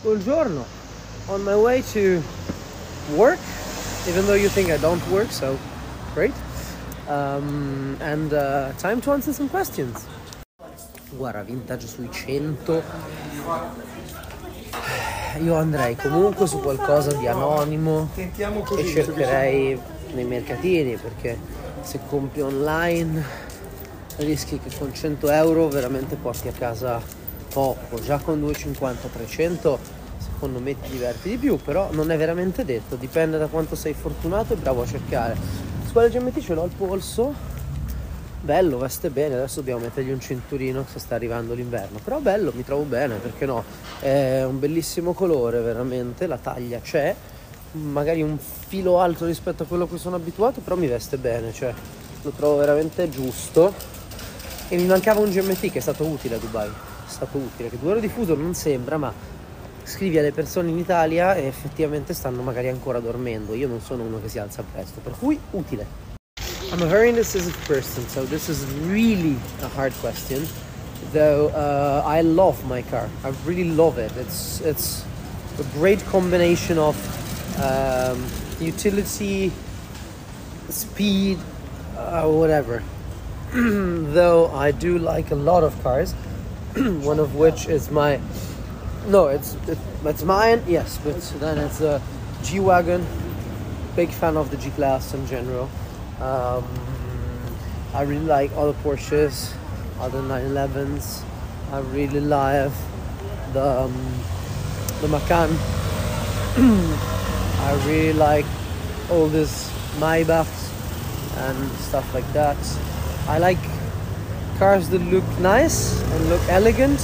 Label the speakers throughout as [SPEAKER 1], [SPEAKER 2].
[SPEAKER 1] Buongiorno. On my way to work, even though you think I don't work, so great. Um, and uh, time to answer some questions. Guarda, vintage sui 100. Io andrei comunque su qualcosa di anonimo e cercherei nei mercatini perché se compri online rischi che con 100 euro veramente porti a casa poco già con 250 300 secondo me ti diverti di più però non è veramente detto dipende da quanto sei fortunato e bravo a cercare. Squadra GMT ce l'ho al polso bello veste bene adesso dobbiamo mettergli un cinturino se sta arrivando l'inverno però bello mi trovo bene perché no? È un bellissimo colore veramente la taglia c'è magari un filo alto rispetto a quello a cui sono abituato, però mi veste bene, cioè lo trovo veramente giusto. E mi mancava un GMT che è stato utile a Dubai, stato utile, che due ore di fuso non sembra, ma scrivi alle persone in Italia e effettivamente stanno magari ancora dormendo. Io non sono uno che si alza presto, per cui utile. I'm a very indecisive person, so this is really a hard question. Though uh, I love my car, I really love it. It's it's a great combination of um, utility, speed, uh, whatever. Though I do like a lot of cars, one of which is my no, it's it, it's mine. Yes, but then it's a G wagon. Big fan of the G class in general. Um, I really like other Porsches, other 911s. I really love the um, the Macan. I really like all these Maybachs and stuff like that. I like cars that look nice and look elegant,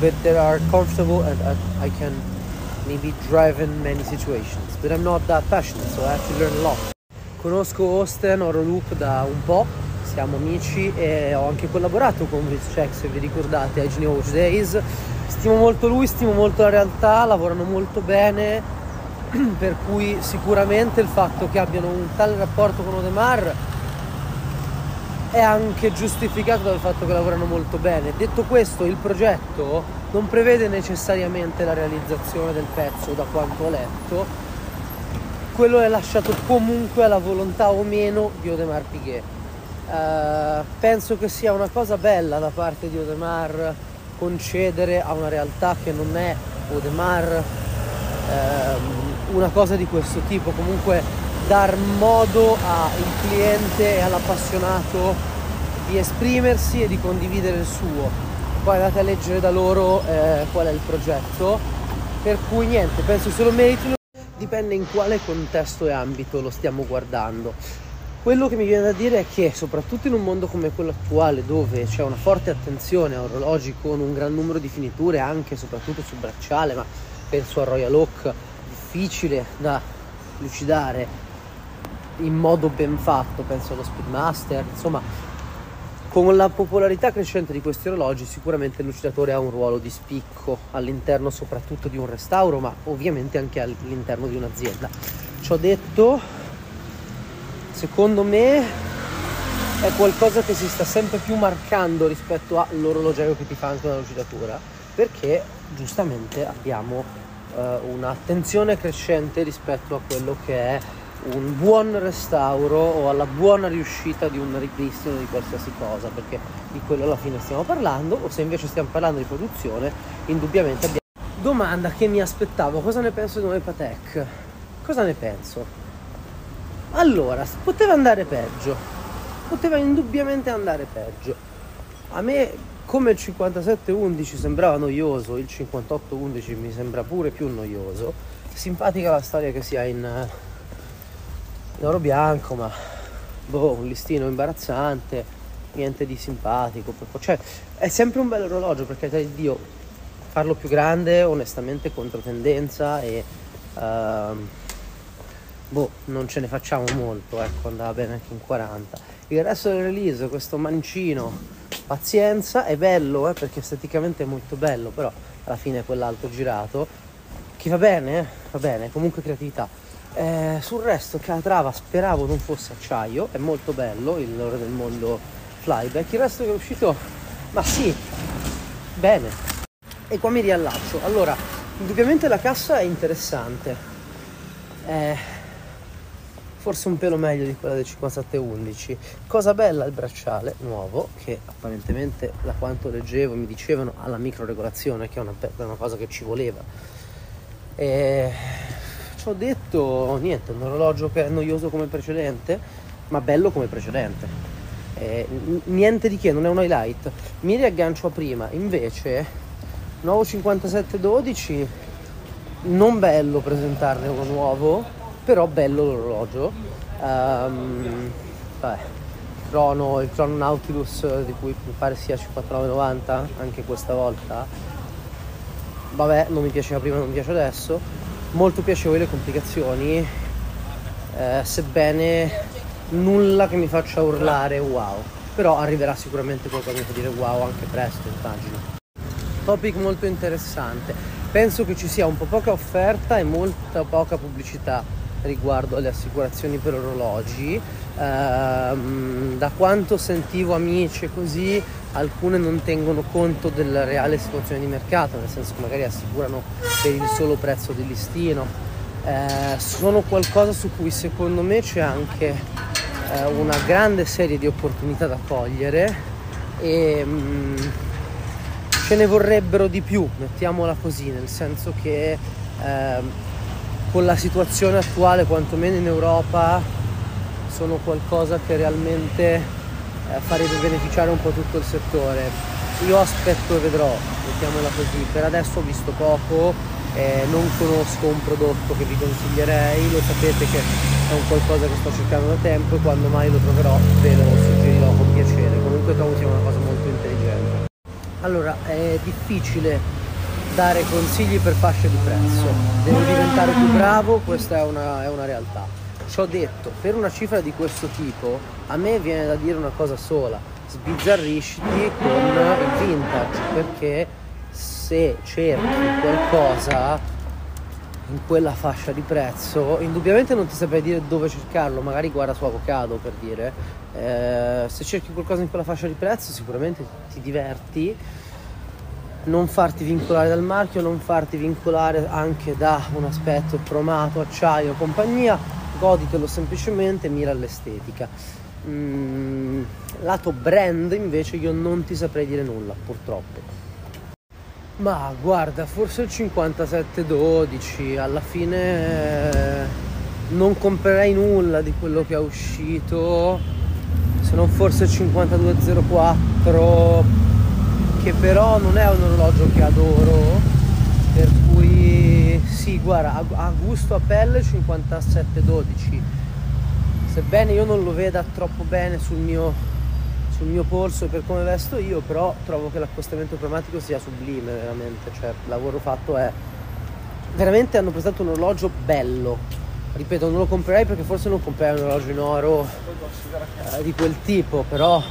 [SPEAKER 1] but that are comfortable and I, I can maybe drive in many situations. But I'm not that passionate, so I have to learn a lot. Conosco Austin Oroloop da un po', siamo amici e ho anche collaborato con Check se vi ricordate ai Genealogy Days. Stimo molto lui, stimo molto la realtà, lavorano molto bene, per cui sicuramente il fatto che abbiano un tale rapporto con Odemar è anche giustificato dal fatto che lavorano molto bene. Detto questo, il progetto non prevede necessariamente la realizzazione del pezzo da quanto ho letto, quello è lasciato comunque alla volontà o meno di Odemar Piguet. Eh, penso che sia una cosa bella da parte di Odemar concedere a una realtà che non è Odemar ehm, una cosa di questo tipo, comunque dar modo al cliente e all'appassionato di esprimersi e di condividere il suo. Poi andate a leggere da loro eh, qual è il progetto, per cui niente, penso se lo meritino, dipende in quale contesto e ambito lo stiamo guardando. Quello che mi viene da dire è che soprattutto in un mondo come quello attuale dove c'è una forte attenzione a orologi con un gran numero di finiture anche e soprattutto sul bracciale, ma penso a Royal Oak difficile da lucidare in modo ben fatto, penso allo Speedmaster, insomma con la popolarità crescente di questi orologi sicuramente il lucidatore ha un ruolo di spicco all'interno soprattutto di un restauro ma ovviamente anche all'interno di un'azienda. Ciò detto, secondo me è qualcosa che si sta sempre più marcando rispetto all'orologiaio che ti fa anche una lucidatura perché giustamente abbiamo eh, un'attenzione crescente rispetto a quello che è un buon restauro o alla buona riuscita di un ripristino di qualsiasi cosa, perché di quello alla fine stiamo parlando, o se invece stiamo parlando di produzione, indubbiamente abbiamo... Domanda che mi aspettavo, cosa ne penso di noi Patek? Cosa ne penso? Allora, poteva andare peggio, poteva indubbiamente andare peggio. A me come il 5711 sembrava noioso, il 5811 mi sembra pure più noioso. Simpatica la storia che sia in in oro bianco, ma boh, un listino imbarazzante, niente di simpatico. Cioè, è sempre un bel orologio, per carità di Dio, farlo più grande, onestamente, controtendenza e uh, boh, non ce ne facciamo molto, ecco, andava bene anche in 40. Il resto del release, questo mancino, pazienza, è bello, eh, perché esteticamente è molto bello, però alla fine quell'alto girato, che va bene, eh? va bene, comunque creatività. Eh, sul resto Calatrava speravo non fosse acciaio, è molto bello il loro del mondo flyback, il resto che è uscito, ma sì, bene. E qua mi riallaccio. Allora, indubbiamente la cassa è interessante. È forse un pelo meglio di quella del 5711. Cosa bella il bracciale nuovo, che apparentemente da quanto leggevo mi dicevano ha la microregolazione, che è una, una cosa che ci voleva. E ci ho detto niente, un orologio che è noioso come il precedente, ma bello come il precedente. E, niente di che, non è un highlight. Mi riaggancio a prima, invece, nuovo 5712, non bello presentarne uno nuovo però bello l'orologio. Um, vabbè, crono, il Chrono Nautilus di cui mi pare sia 59,90 anche questa volta. Vabbè, non mi piaceva prima, non mi piace adesso. Molto piacevoli le complicazioni, eh, sebbene nulla che mi faccia urlare wow. Però arriverà sicuramente qualcosa che fa dire wow anche presto, immagino. Topic molto interessante. Penso che ci sia un po' poca offerta e molta poca pubblicità riguardo alle assicurazioni per orologi. Ehm, da quanto sentivo amici così, alcune non tengono conto della reale situazione di mercato, nel senso che magari assicurano per il solo prezzo del listino. Eh, sono qualcosa su cui secondo me c'è anche eh, una grande serie di opportunità da cogliere e mh, mm, ce ne vorrebbero di più, mettiamola così, nel senso che eh, con la situazione attuale, quantomeno in Europa, sono qualcosa che realmente farebbe beneficiare un po' tutto il settore. Io aspetto e vedrò, mettiamola così. Per adesso ho visto poco, eh, non conosco un prodotto che vi consiglierei, lo sapete che è un qualcosa che sto cercando da tempo e quando mai lo troverò ve lo suggerirò con piacere. Comunque trovo sia una cosa molto intelligente. Allora, è difficile dare consigli per fasce di prezzo. Devo diventare più bravo, questa è una, è una realtà. Ci ho detto, per una cifra di questo tipo, a me viene da dire una cosa sola, sbizzarrisciti con il vintage, perché se cerchi qualcosa in quella fascia di prezzo, indubbiamente non ti saprei dire dove cercarlo, magari guarda su Avocado per dire, eh, se cerchi qualcosa in quella fascia di prezzo sicuramente ti diverti. Non farti vincolare dal marchio, non farti vincolare anche da un aspetto cromato, acciaio, compagnia, goditelo semplicemente, mira all'estetica. Mm, lato brand invece io non ti saprei dire nulla, purtroppo. Ma guarda, forse il 5712, alla fine eh, non comprerei nulla di quello che è uscito, se non forse il 5204 che però non è un orologio che adoro, per cui sì, guarda, a, gusto a pelle 5712. Sebbene io non lo veda troppo bene sul mio, sul mio polso per come vesto io, però trovo che l'accostamento cromatico sia sublime, veramente. Cioè, il lavoro fatto è. Veramente hanno presentato un orologio bello. Ripeto, non lo comprerei perché forse non comprerei un orologio in oro eh, di quel tipo, però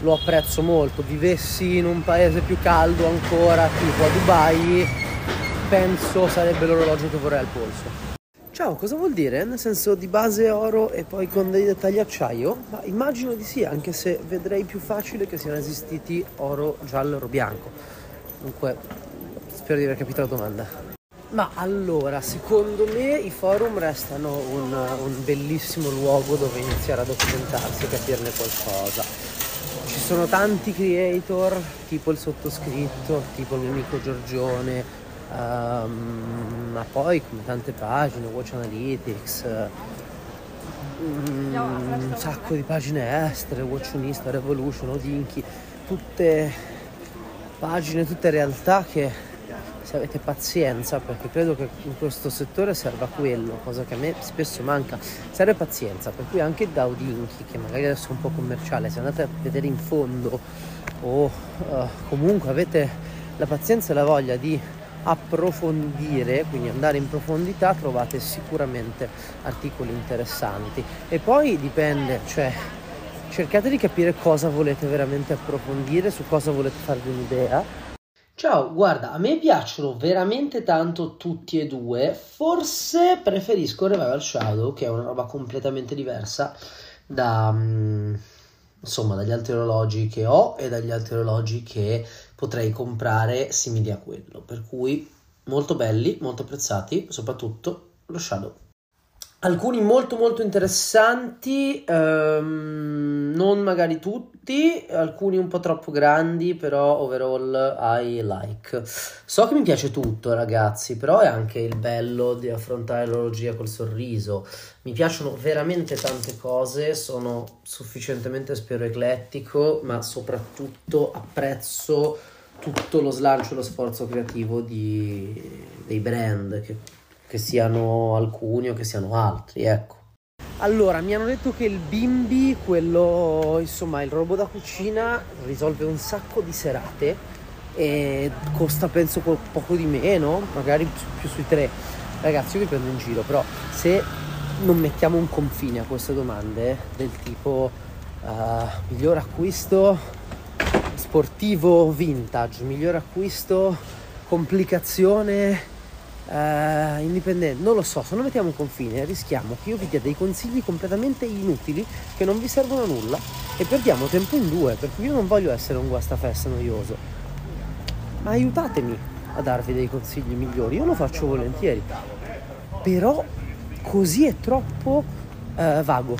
[SPEAKER 1] lo apprezzo molto. Vivessi in un paese più caldo ancora, tipo a Dubai, penso sarebbe l'orologio che vorrei al polso. Ciao, cosa vuol dire? Nel senso di base oro e poi con dei dettagli acciaio? Ma immagino di sì, anche se vedrei più facile che siano esistiti oro giallo oro bianco. Comunque, spero di aver capito la domanda. Ma allora, secondo me i forum restano un, un bellissimo luogo dove iniziare a documentarsi e capirne qualcosa ci sono tanti creator, tipo il sottoscritto, tipo il mio amico Giorgione, um, ma poi come tante pagine, Watch Analytics, um, un sacco di pagine estere, Watchonista, Revolution, Odinchi, tutte pagine, tutte realtà che se avete pazienza, perché credo che in questo settore serva quello, cosa che a me spesso manca, serve pazienza, per cui anche da Audinchi, che magari adesso è un po' commerciale, se andate a vedere in fondo o uh, comunque avete la pazienza e la voglia di approfondire, quindi andare in profondità, trovate sicuramente articoli interessanti. E poi dipende, cioè cercate di capire cosa volete veramente approfondire, su cosa volete farvi un'idea Ciao, guarda, a me piacciono veramente tanto tutti e due. Forse preferisco Revival Shadow, che è una roba completamente diversa da, mm, insomma, dagli altri orologi che ho e dagli altri orologi che potrei comprare simili a quello. Per cui molto belli, molto apprezzati, soprattutto lo Shadow. Alcuni molto molto interessanti, ehm, non magari tutti, alcuni un po' troppo grandi, però overall I like. So che mi piace tutto ragazzi, però è anche il bello di affrontare l'orologia col sorriso. Mi piacciono veramente tante cose, sono sufficientemente spero eclettico, ma soprattutto apprezzo tutto lo slancio e lo sforzo creativo di, dei brand che che siano alcuni o che siano altri, ecco. Allora, mi hanno detto che il bimbi, quello, insomma, il robot da cucina, risolve un sacco di serate e costa penso poco di meno, magari più sui tre. Ragazzi, io vi prendo in giro, però se non mettiamo un confine a queste domande del tipo uh, miglior acquisto sportivo vintage, miglior acquisto complicazione uh, indipendente, non lo so, se non mettiamo un confine rischiamo che io vi dia dei consigli completamente inutili che non vi servono a nulla e perdiamo tempo in due, perché io non voglio essere un guastafeste noioso. Ma aiutatemi a darvi dei consigli migliori, io lo faccio volentieri. Però così è troppo uh, vago.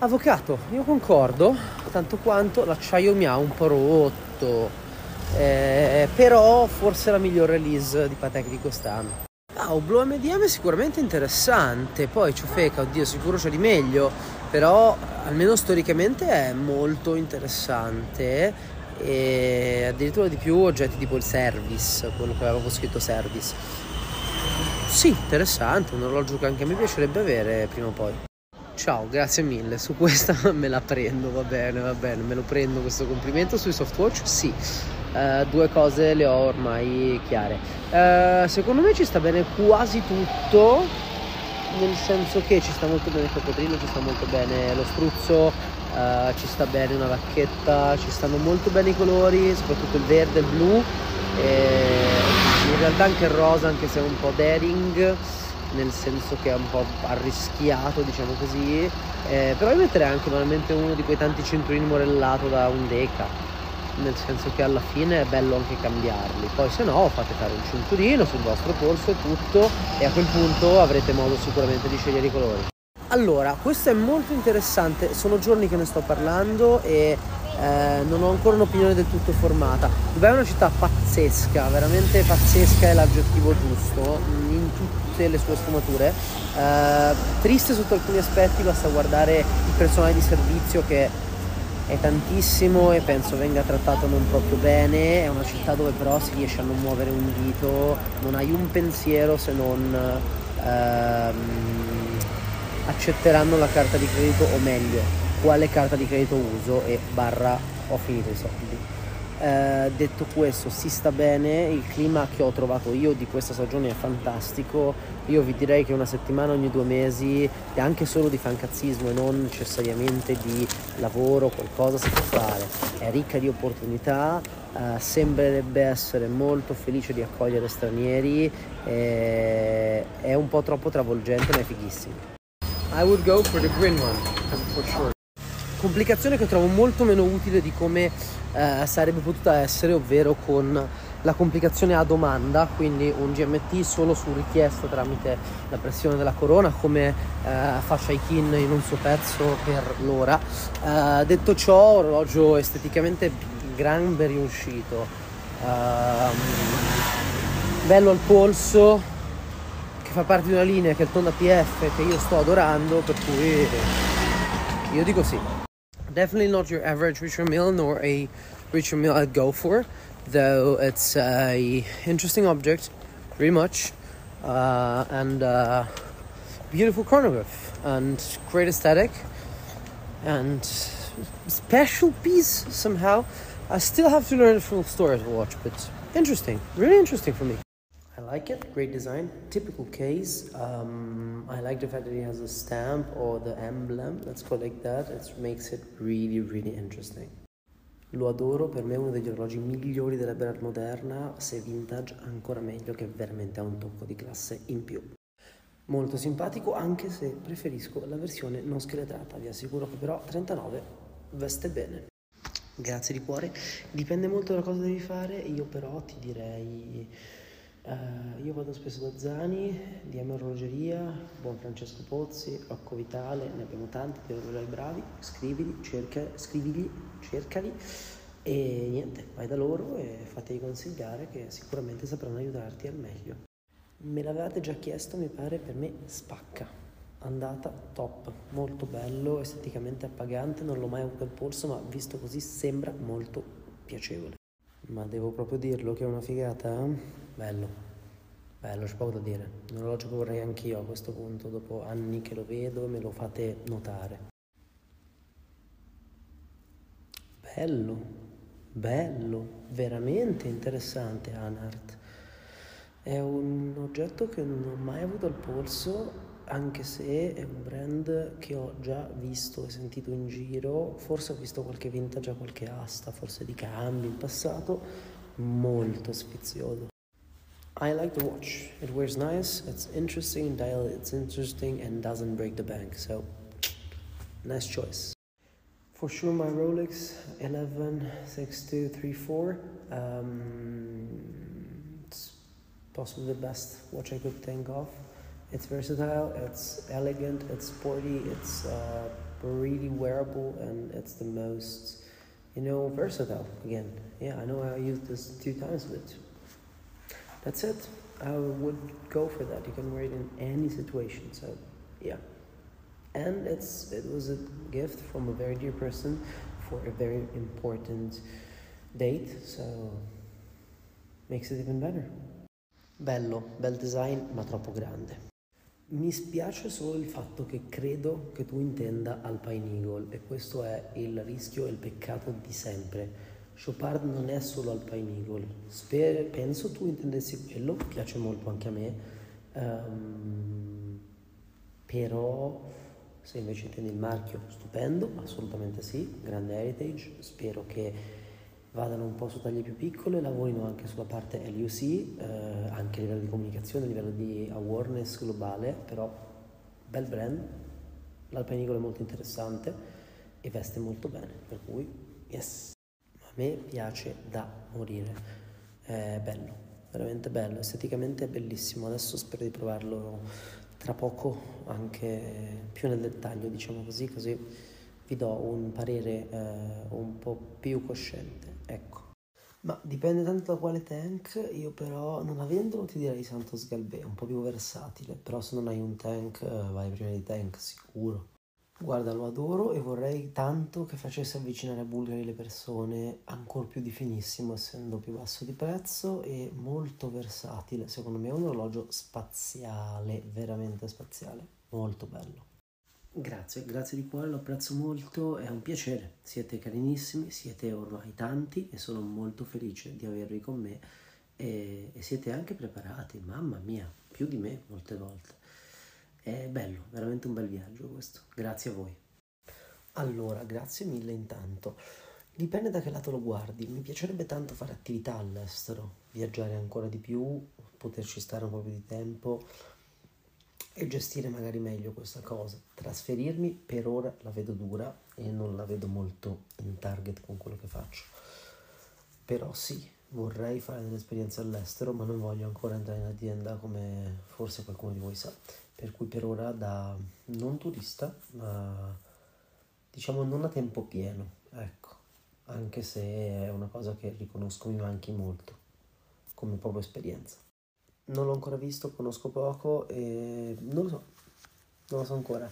[SPEAKER 1] Avvocato, io concordo, tanto quanto l'acciaio mi ha un po' rotto, eh, però forse la miglior release di Patek di quest'anno. Ah, Oblo MDM è sicuramente interessante, poi Ciofeca, oddio, sicuro c'è di meglio, però almeno storicamente è molto interessante e addirittura di più oggetti tipo il service, quello che avevo scritto service. Sì, interessante, un orologio che anche a me piacerebbe avere prima o poi. Ciao, grazie mille, su questa me la prendo, va bene, va bene, me lo prendo questo complimento. Sui softwatch, sì, uh, due cose le ho ormai chiare. Uh, secondo me ci sta bene quasi tutto, nel senso che ci sta molto bene il coccodrillo, ci sta molto bene lo struzzo, uh, ci sta bene una vacchetta, ci stanno molto bene i colori, soprattutto il verde il blu, in realtà anche il rosa, anche se è un po' daring nel senso che è un po' arrischiato, diciamo così, eh, però io metterei anche banalmente uno di quei tanti cinturini morellato da un deca, nel senso che alla fine è bello anche cambiarli, poi se no fate fare un cinturino sul vostro polso e tutto e a quel punto avrete modo sicuramente di scegliere i colori. Allora, questo è molto interessante, sono giorni che ne sto parlando e eh, non ho ancora un'opinione del tutto formata. Dubai è una città pazzesca, veramente pazzesca è l'aggettivo giusto, in tutte le sue sfumature. Eh, triste sotto alcuni aspetti, basta guardare il personale di servizio che è tantissimo e penso venga trattato non proprio bene. È una città dove però si riesce a non muovere un dito, non hai un pensiero se non ehm, accetteranno la carta di credito o meglio quale carta di credito uso e barra ho finito i soldi. Eh, detto questo, si sta bene, il clima che ho trovato io di questa stagione è fantastico, io vi direi che una settimana ogni due mesi e anche solo di fancazzismo e non necessariamente di lavoro, qualcosa si può fare, è ricca di opportunità, eh, sembrerebbe essere molto felice di accogliere stranieri, eh, è un po' troppo travolgente ma è fighissimo. I would go for the green one, for sure complicazione che trovo molto meno utile di come eh, sarebbe potuta essere, ovvero con la complicazione a domanda, quindi un GMT solo su richiesta tramite la pressione della corona, come eh, fa Shaikin in un suo pezzo per l'ora. Eh, detto ciò, orologio esteticamente gran ben riuscito, ehm, bello al polso, che fa parte di una linea che è il Tonda PF che io sto adorando, per cui io dico sì. Definitely not your average Richard Mill nor a Richard Mill I'd go for, though it's a interesting object, very much, uh, and uh, beautiful chronograph and great aesthetic and special piece somehow. I still have to learn the full story to watch, but interesting, really interesting for me. I like it, great design, typical case. Um, I like the fact that it has a stamp or the emblem, let's call it that. It makes it really, really interesting. Lo adoro, per me è uno degli orologi migliori della brand moderna, se vintage ancora meglio che veramente ha un tocco di classe in più. Molto simpatico anche se preferisco la versione non scheletrata, vi assicuro che però 39 veste bene. Grazie di cuore, dipende molto da cosa devi fare, io però ti direi Uh, io vado spesso da Zani, DM Orologeria, buon Francesco Pozzi, Rocco Vitale, ne abbiamo tanti di orologiai bravi, scrivili, cerca, scrivigli, cercali e niente, vai da loro e fatevi consigliare che sicuramente sapranno aiutarti al meglio. Me l'avevate già chiesto, mi pare, per me spacca. Andata top, molto bello, esteticamente appagante, non l'ho mai avuto al polso, ma visto così sembra molto piacevole. Ma devo proprio dirlo che è una figata? Eh? Bello, bello, c'è poco da dire. Un orologio che vorrei anch'io a questo punto, dopo anni che lo vedo me lo fate notare. Bello, bello, veramente interessante Anart. È un oggetto che non ho mai avuto al polso anche se è un brand che ho già visto e sentito in giro, forse ho visto qualche vintage, qualche asta, forse di cambi in passato, molto sfizioso. I like the watch. It wears nice, it's interesting, dial it's interesting and doesn't break the bank. So, nice choice. For sure my Rolex 116234 um, it's possibly the best watch I could think of. It's versatile, it's elegant, it's sporty, it's uh, really wearable, and it's the most, you know, versatile. Again, yeah, I know I used this two times, but that's it. I would go for that. You can wear it in any situation. So, yeah. And it's it was a gift from a very dear person for a very important date. So makes it even better. Bello, bel design, ma troppo grande. Mi spiace solo il fatto che credo che tu intenda Alpine Eagle e questo è il rischio e il peccato di sempre. Chopard non è solo Alpine Eagle, Sper- penso tu intendessi quello, piace molto anche a me, um, però se invece intendi il marchio, stupendo, assolutamente sì, grande heritage, spero che vadano un po' su taglie più piccole, lavorino anche sulla parte LUC, eh, anche a livello di comunicazione, a livello di awareness globale, però bel brand, l'Alpine Eagle è molto interessante e veste molto bene, per cui yes, a me piace da morire, è bello, veramente bello, esteticamente è bellissimo, adesso spero di provarlo tra poco anche più nel dettaglio, diciamo così, così vi do un parere eh, un po' più cosciente, ecco. Ma dipende tanto da quale tank, io però non avendolo ti direi Santos Galbé, un po' più versatile, però se non hai un tank eh, vai prima di tank sicuro. Guarda, lo adoro e vorrei tanto che facesse avvicinare a Bulgari le persone ancora più di finissimo, essendo più basso di prezzo e molto versatile. Secondo me è un orologio spaziale, veramente spaziale, molto bello. Grazie, grazie di cuore, lo apprezzo molto, è un piacere, siete carinissimi, siete ormai tanti e sono molto felice di avervi con me e, e siete anche preparati, mamma mia, più di me molte volte. È bello, veramente un bel viaggio questo, grazie a voi. Allora, grazie mille intanto. Dipende da che lato lo guardi, mi piacerebbe tanto fare attività all'estero, viaggiare ancora di più, poterci stare un po' più di tempo e gestire magari meglio questa cosa. Trasferirmi per ora la vedo dura e non la vedo molto in target con quello che faccio. Però sì, vorrei fare delle esperienze all'estero, ma non voglio ancora entrare in azienda come forse qualcuno di voi sa. Per cui per ora da non turista, ma diciamo non a tempo pieno, ecco, anche se è una cosa che riconosco mi manchi molto come propria esperienza non l'ho ancora visto, conosco poco e non lo so, non lo so ancora,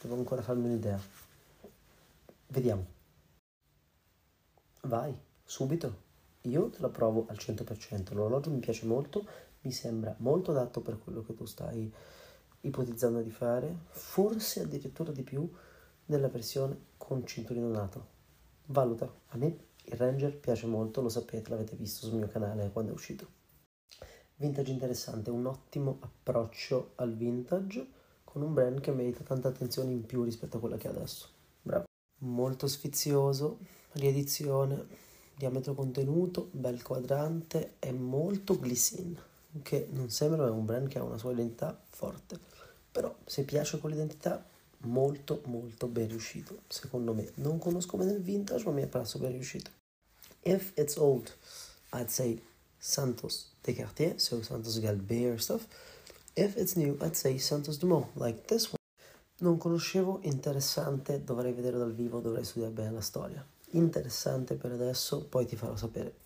[SPEAKER 1] devo ancora farmi un'idea. Vediamo. Vai, subito. Io te la provo al 100%, l'orologio mi piace molto, mi sembra molto adatto per quello che tu stai ipotizzando di fare, forse addirittura di più nella versione con cinturino nato. Valuta, a me il Ranger piace molto, lo sapete, l'avete visto sul mio canale quando è uscito. Vintage interessante, un ottimo approccio al vintage con un brand che merita tanta attenzione in più rispetto a quella che ha adesso. Bravo. Molto sfizioso, riedizione, diametro contenuto, bel quadrante e molto glycine, che non sembra un brand che ha una sua identità forte, però se piace quell'identità molto molto ben riuscito, secondo me. Non conosco bene il vintage, ma mi è parso ben riuscito. If it's old, I'd say Santos de Cartier, so Santos Galbet or stuff. If it's new, I'd say Santos Dumont, like this one. Non conoscevo, interessante, dovrei vedere dal vivo, dovrei studiare bene la storia. Interessante per adesso, poi ti farò sapere.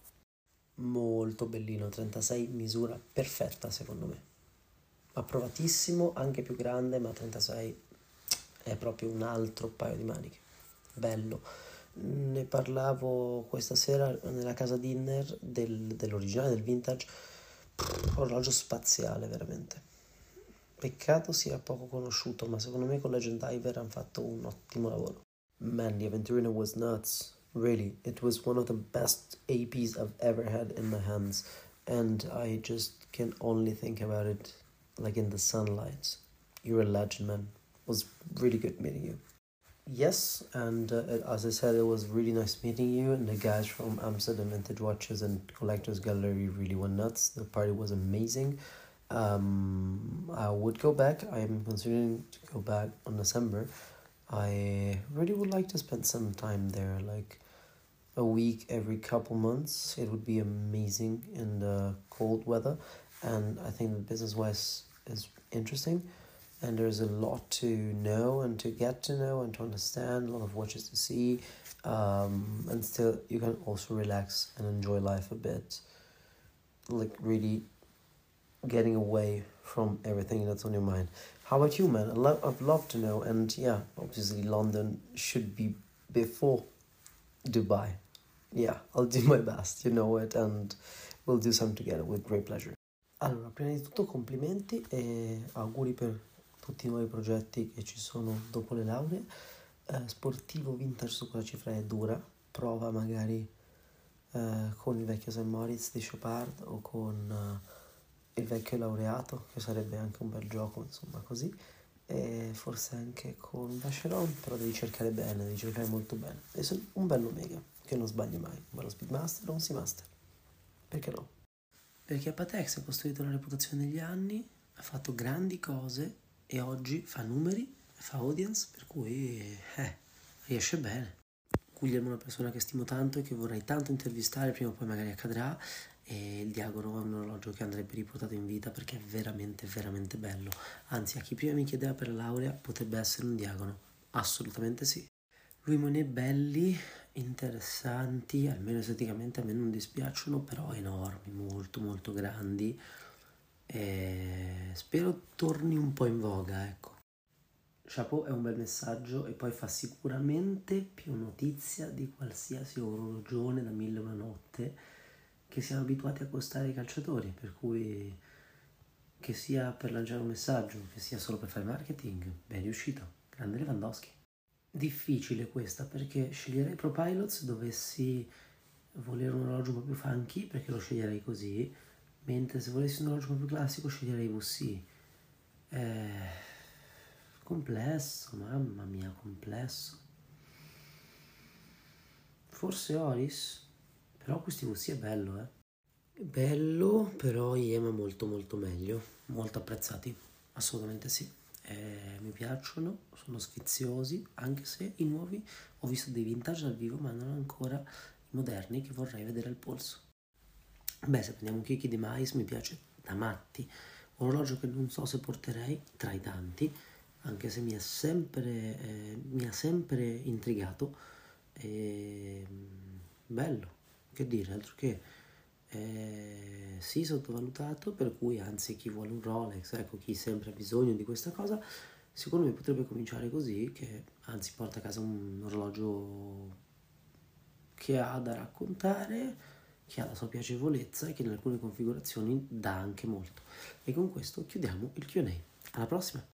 [SPEAKER 1] Molto bellino, 36, misura perfetta secondo me. Approvatissimo, anche più grande, ma 36 è proprio un altro paio di maniche. Bello. Ne parlavo questa sera nella casa dinner del, dell'originale, del vintage. orologio spaziale, veramente. Peccato sia poco conosciuto, ma secondo me con Legend Diver hanno fatto un ottimo lavoro. Man, the Aventurino was nuts. Really, it was one of the best APs I've ever had in my hands, and I just can only think about it like in the sunlight. You're a legend, man. It was really good meeting you. Yes, and uh, as I said, it was really nice meeting you. And the guys from Amsterdam Vintage Watches and Collectors Gallery really went nuts. The party was amazing. Um, I would go back. I am considering to go back on December. I really would like to spend some time there, like a week every couple months. It would be amazing in the cold weather, and I think business wise is interesting. And there's a lot to know and to get to know and to understand, a lot of watches to see, um, and still you can also relax and enjoy life a bit. Like, really getting away from everything that's on your mind. How about you, man? I'd, lo- I'd love to know. And yeah, obviously, London should be before Dubai. Yeah, I'll do my best, you know it, and we'll do some together with great pleasure. Allora, prima di tutto complimenti e auguri per tutti i nuovi progetti che ci sono dopo le lauree. Eh, sportivo vintage su quella cifra è dura, prova magari eh, con il vecchio St. Moritz di Chopard o con eh, il vecchio laureato, che sarebbe anche un bel gioco, insomma così, e forse anche con Vacheron, però devi cercare bene, devi cercare molto bene. E un bello Omega, che non sbagli mai, un bello Speedmaster o un Seamaster, perché no? Perché Patex ha costruito una reputazione negli anni, ha fatto grandi cose e oggi fa numeri, fa audience, per cui eh, riesce bene. Guglielmo è una persona che stimo tanto e che vorrei tanto intervistare, prima o poi magari accadrà, e il Diagono è un orologio che andrebbe riportato in vita perché è veramente, veramente bello. Anzi, a chi prima mi chiedeva per la laurea potrebbe essere un Diagono, assolutamente sì. Lui Monet belli, interessanti, almeno esteticamente a me non dispiacciono, però enormi, molto molto grandi e spero torni un po' in voga, ecco. Chapeau è un bel messaggio e poi fa sicuramente più notizia di qualsiasi orologione da mille una notte che siamo abituati a costare i calciatori, per cui che sia per lanciare un messaggio, che sia solo per fare marketing, ben riuscito, grande Lewandowski. Difficile questa perché sceglierei Pro Pilots dovessi volere un orologio un po' più funky perché lo sceglierei così mentre se volessi un orologio più classico sceglierei VC. Eh, complesso, mamma mia, complesso. Forse Oris? Però questi VC è bello, eh. Bello, però IEMA molto molto meglio, molto apprezzati, assolutamente sì. Eh, mi piacciono, sono sfiziosi, anche se i nuovi ho visto dei vintage dal vivo, ma non ancora i moderni che vorrei vedere al polso. Beh, se prendiamo un Kiki di Mais mi piace da matti, un orologio che non so se porterei tra i tanti, anche se mi, è sempre, eh, mi ha sempre intrigato. E, bello, che dire, altro che eh, sì sottovalutato, per cui anzi chi vuole un Rolex, ecco chi sempre ha bisogno di questa cosa, secondo me potrebbe cominciare così, che anzi porta a casa un orologio che ha da raccontare che ha la sua piacevolezza e che in alcune configurazioni dà anche molto. E con questo chiudiamo il QA. Alla prossima!